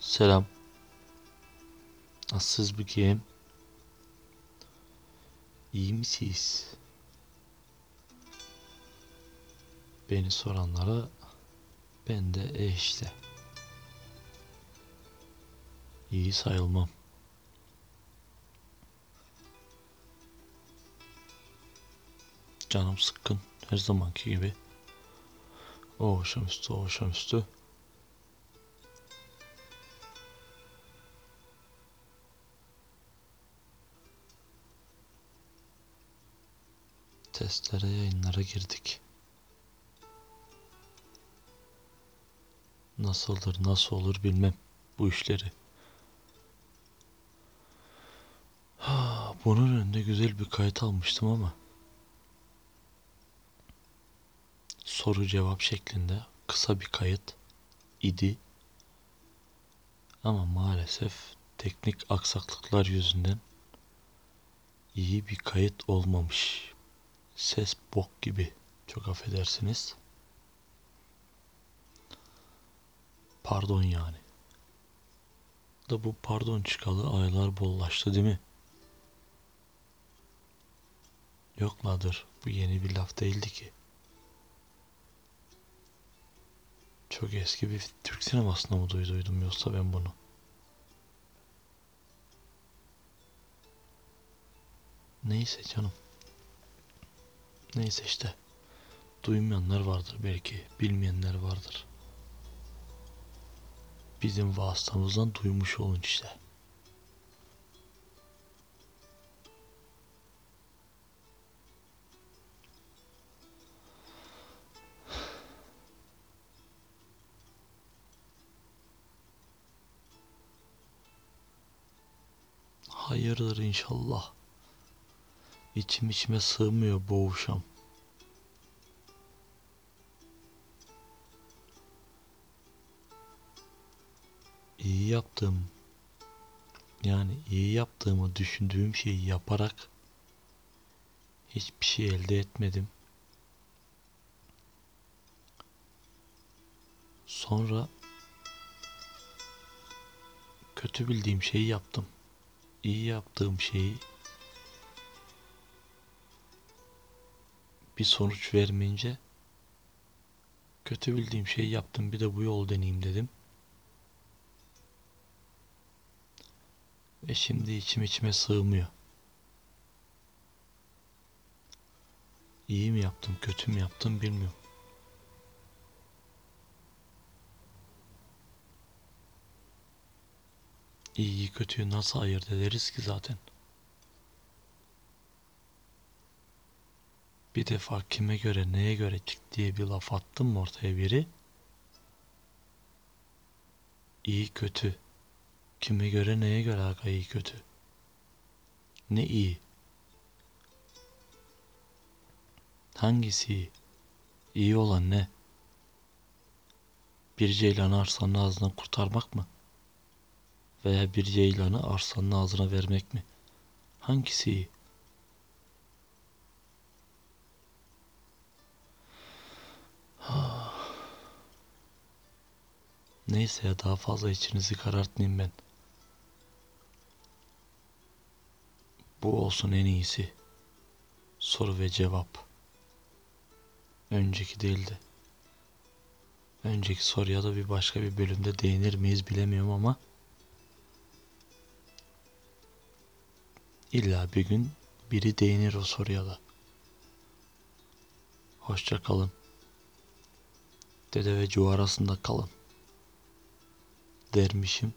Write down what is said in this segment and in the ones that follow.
Selam. Nasılsınız bakayım? İyi misiniz? Beni soranlara ben de e işte. İyi sayılmam. Canım sıkkın her zamanki gibi. O akşamüstü, o akşamüstü. Testlere yayınlara girdik. Nasıldır, nasıl olur bilmem bu işleri. Ha, bunun önünde güzel bir kayıt almıştım ama soru cevap şeklinde kısa bir kayıt idi. Ama maalesef teknik aksaklıklar yüzünden iyi bir kayıt olmamış. Ses bok gibi. Çok affedersiniz. Pardon yani. Da bu pardon çıkalı aylar bollaştı değil mi? Yok ladır. Bu yeni bir laf değildi ki. Çok eski bir Türk sinemasında mı duyduydum yoksa ben bunu? Neyse canım. Neyse işte. Duymayanlar vardır belki. Bilmeyenler vardır. Bizim vasıtamızdan duymuş olun işte. Hayırdır inşallah. İçim içime sığmıyor boğuşam. İyi yaptığım yani iyi yaptığımı düşündüğüm şeyi yaparak hiçbir şey elde etmedim. Sonra kötü bildiğim şeyi yaptım. İyi yaptığım şeyi bir sonuç vermeyince kötü bildiğim şeyi yaptım bir de bu yol deneyeyim dedim. Ve şimdi içim içime sığmıyor. İyi mi yaptım, kötü mü yaptım bilmiyorum. İyiyi kötüyü nasıl ayırt ederiz ki zaten? Bir defa kime göre neye göre çık diye bir laf attım mı ortaya biri? İyi kötü. Kime göre neye göre aga iyi kötü? Ne iyi? Hangisi iyi? İyi olan ne? Bir ceylanı arsanın ağzından kurtarmak mı? Veya bir ceylanı arsanın ağzına vermek mi? Hangisi iyi? Neyse ya daha fazla içinizi karartmayayım ben. Bu olsun en iyisi. Soru ve cevap. Önceki değildi. Önceki soruya da bir başka bir bölümde değinir miyiz bilemiyorum ama illa bir gün biri değinir o soruya da. Hoşça kalın. Dede ve Cu arasında kalın. Dermişim.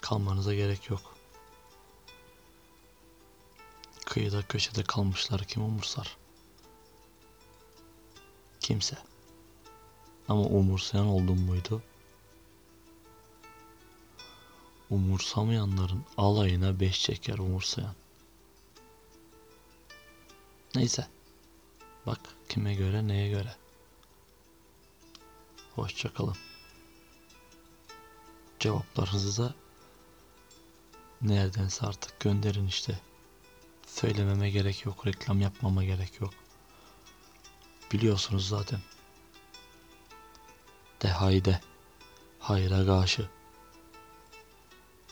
Kalmanıza gerek yok. Kıyıda köşede kalmışlar kim umursar? Kimse. Ama umursayan oldum muydu? Umursamayanların alayına beş çeker umursayan. Neyse. Bak kime göre neye göre. Hoşçakalın. Cevaplarınızı da neredense artık gönderin işte. Söylememe gerek yok, reklam yapmama gerek yok. Biliyorsunuz zaten. De haydi. hayra karşı